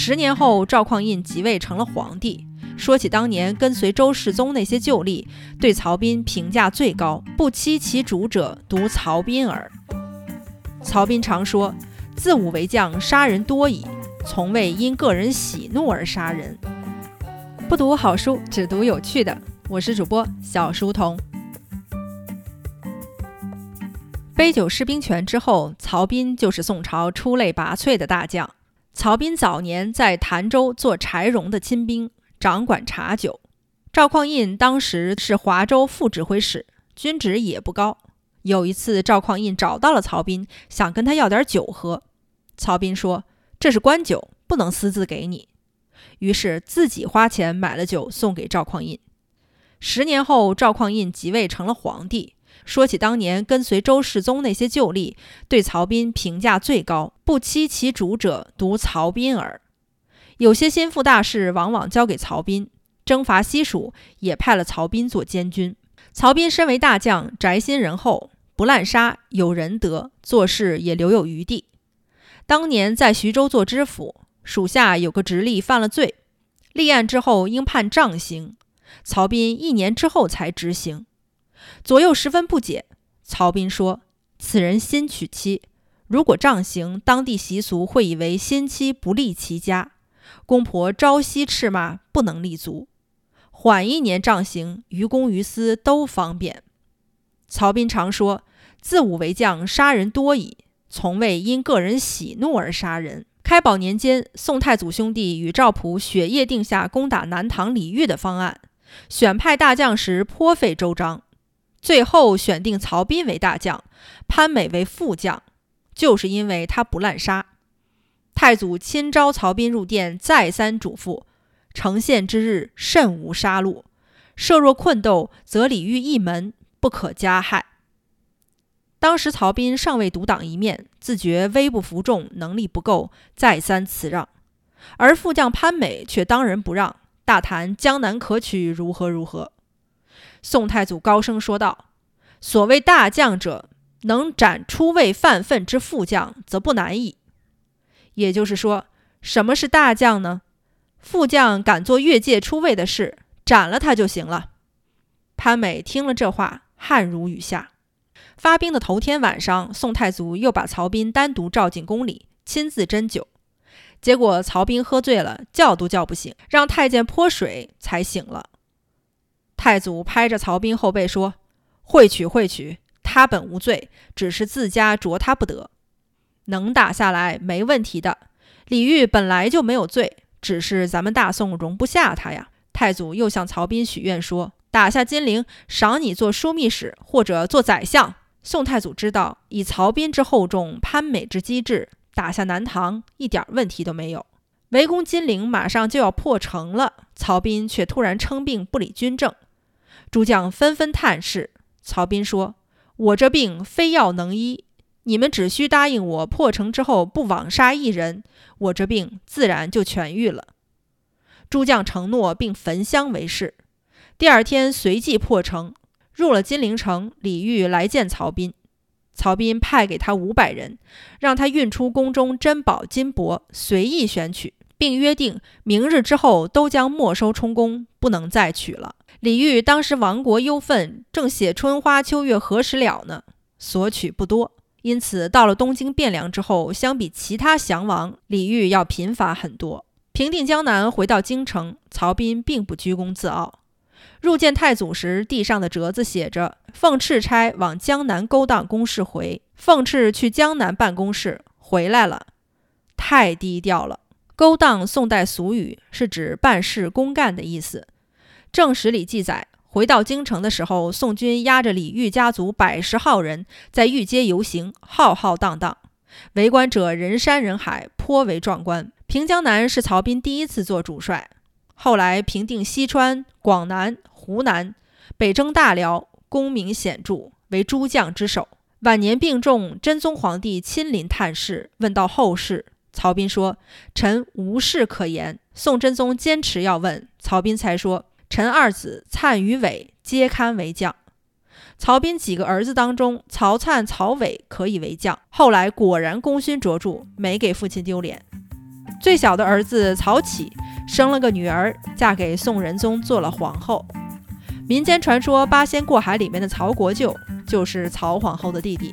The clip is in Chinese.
十年后，赵匡胤即位成了皇帝。说起当年跟随周世宗那些旧吏，对曹彬评价最高，不欺其主者，独曹彬耳。曹彬常说：“自武为将，杀人多矣，从未因个人喜怒而杀人。”不读好书，只读有趣的。我是主播小书童。杯酒释兵权之后，曹彬就是宋朝出类拔萃的大将。曹彬早年在潭州做柴荣的亲兵。掌管茶酒，赵匡胤当时是华州副指挥使，军职也不高。有一次，赵匡胤找到了曹彬，想跟他要点酒喝。曹彬说：“这是官酒，不能私自给你。”于是自己花钱买了酒送给赵匡胤。十年后，赵匡胤即位成了皇帝。说起当年跟随周世宗那些旧吏，对曹彬评价最高，不欺其主者，独曹彬耳。有些心腹大事往往交给曹彬，征伐西蜀也派了曹彬做监军。曹彬身为大将，宅心仁厚，不滥杀，有仁德，做事也留有余地。当年在徐州做知府，属下有个直隶犯了罪，立案之后应判杖刑，曹彬一年之后才执行。左右十分不解，曹彬说：“此人新娶妻，如果杖刑，当地习俗会以为新妻不利其家。”公婆朝夕斥骂，不能立足。缓一年杖刑，于公于私都方便。曹彬常说：“自武为将，杀人多矣，从未因个人喜怒而杀人。”开宝年间，宋太祖兄弟与赵普雪夜定下攻打南唐李煜的方案，选派大将时颇费周章，最后选定曹彬为大将，潘美为副将，就是因为他不滥杀。太祖亲召曹彬入殿，再三嘱咐：成献之日，慎无杀戮；设若困斗，则李煜一门不可加害。当时曹彬尚未独当一面，自觉威不服众，能力不够，再三辞让。而副将潘美却当仁不让，大谈江南可取，如何如何。宋太祖高声说道：“所谓大将者，能斩出位犯分之副将，则不难矣。”也就是说，什么是大将呢？副将敢做越界出位的事，斩了他就行了。潘美听了这话，汗如雨下。发兵的头天晚上，宋太祖又把曹彬单独召进宫里，亲自斟酒。结果曹彬喝醉了，叫都叫不醒，让太监泼水才醒了。太祖拍着曹彬后背说：“会取会取，他本无罪，只是自家着他不得。”能打下来没问题的。李煜本来就没有罪，只是咱们大宋容不下他呀。太祖又向曹彬许愿说：“打下金陵，赏你做枢密使或者做宰相。”宋太祖知道，以曹彬之厚重，潘美之机智，打下南唐一点问题都没有。围攻金陵马上就要破城了，曹彬却突然称病不理军政，诸将纷纷探视。曹彬说：“我这病非药能医。”你们只需答应我，破城之后不枉杀一人，我这病自然就痊愈了。诸将承诺，并焚香为誓。第二天随即破城，入了金陵城。李煜来见曹彬，曹彬派给他五百人，让他运出宫中珍宝金帛，随意选取，并约定明日之后都将没收充公，不能再取了。李煜当时亡国忧愤，正写“春花秋月何时了”呢，所取不多。因此，到了东京汴梁之后，相比其他降王，李煜要贫乏很多。平定江南，回到京城，曹彬并不居功自傲。入见太祖时，地上的折子写着：“奉敕差往江南勾当公事回。”奉敕去江南办公事，回来了，太低调了。勾当，宋代俗语，是指办事公干的意思。正史里记载。回到京城的时候，宋军押着李煜家族百十号人在御街游行，浩浩荡荡，围观者人山人海，颇为壮观。平江南是曹彬第一次做主帅，后来平定西川、广南、湖南，北征大辽，功名显著，为诸将之首。晚年病重，真宗皇帝亲临探视，问到后事，曹彬说：“臣无事可言。”宋真宗坚持要问，曹彬才说。臣二子粲与伟皆堪为将。曹彬几个儿子当中，曹灿、曹伟可以为将。后来果然功勋卓著，没给父亲丢脸。最小的儿子曹启生了个女儿，嫁给宋仁宗做了皇后。民间传说八仙过海里面的曹国舅就是曹皇后的弟弟。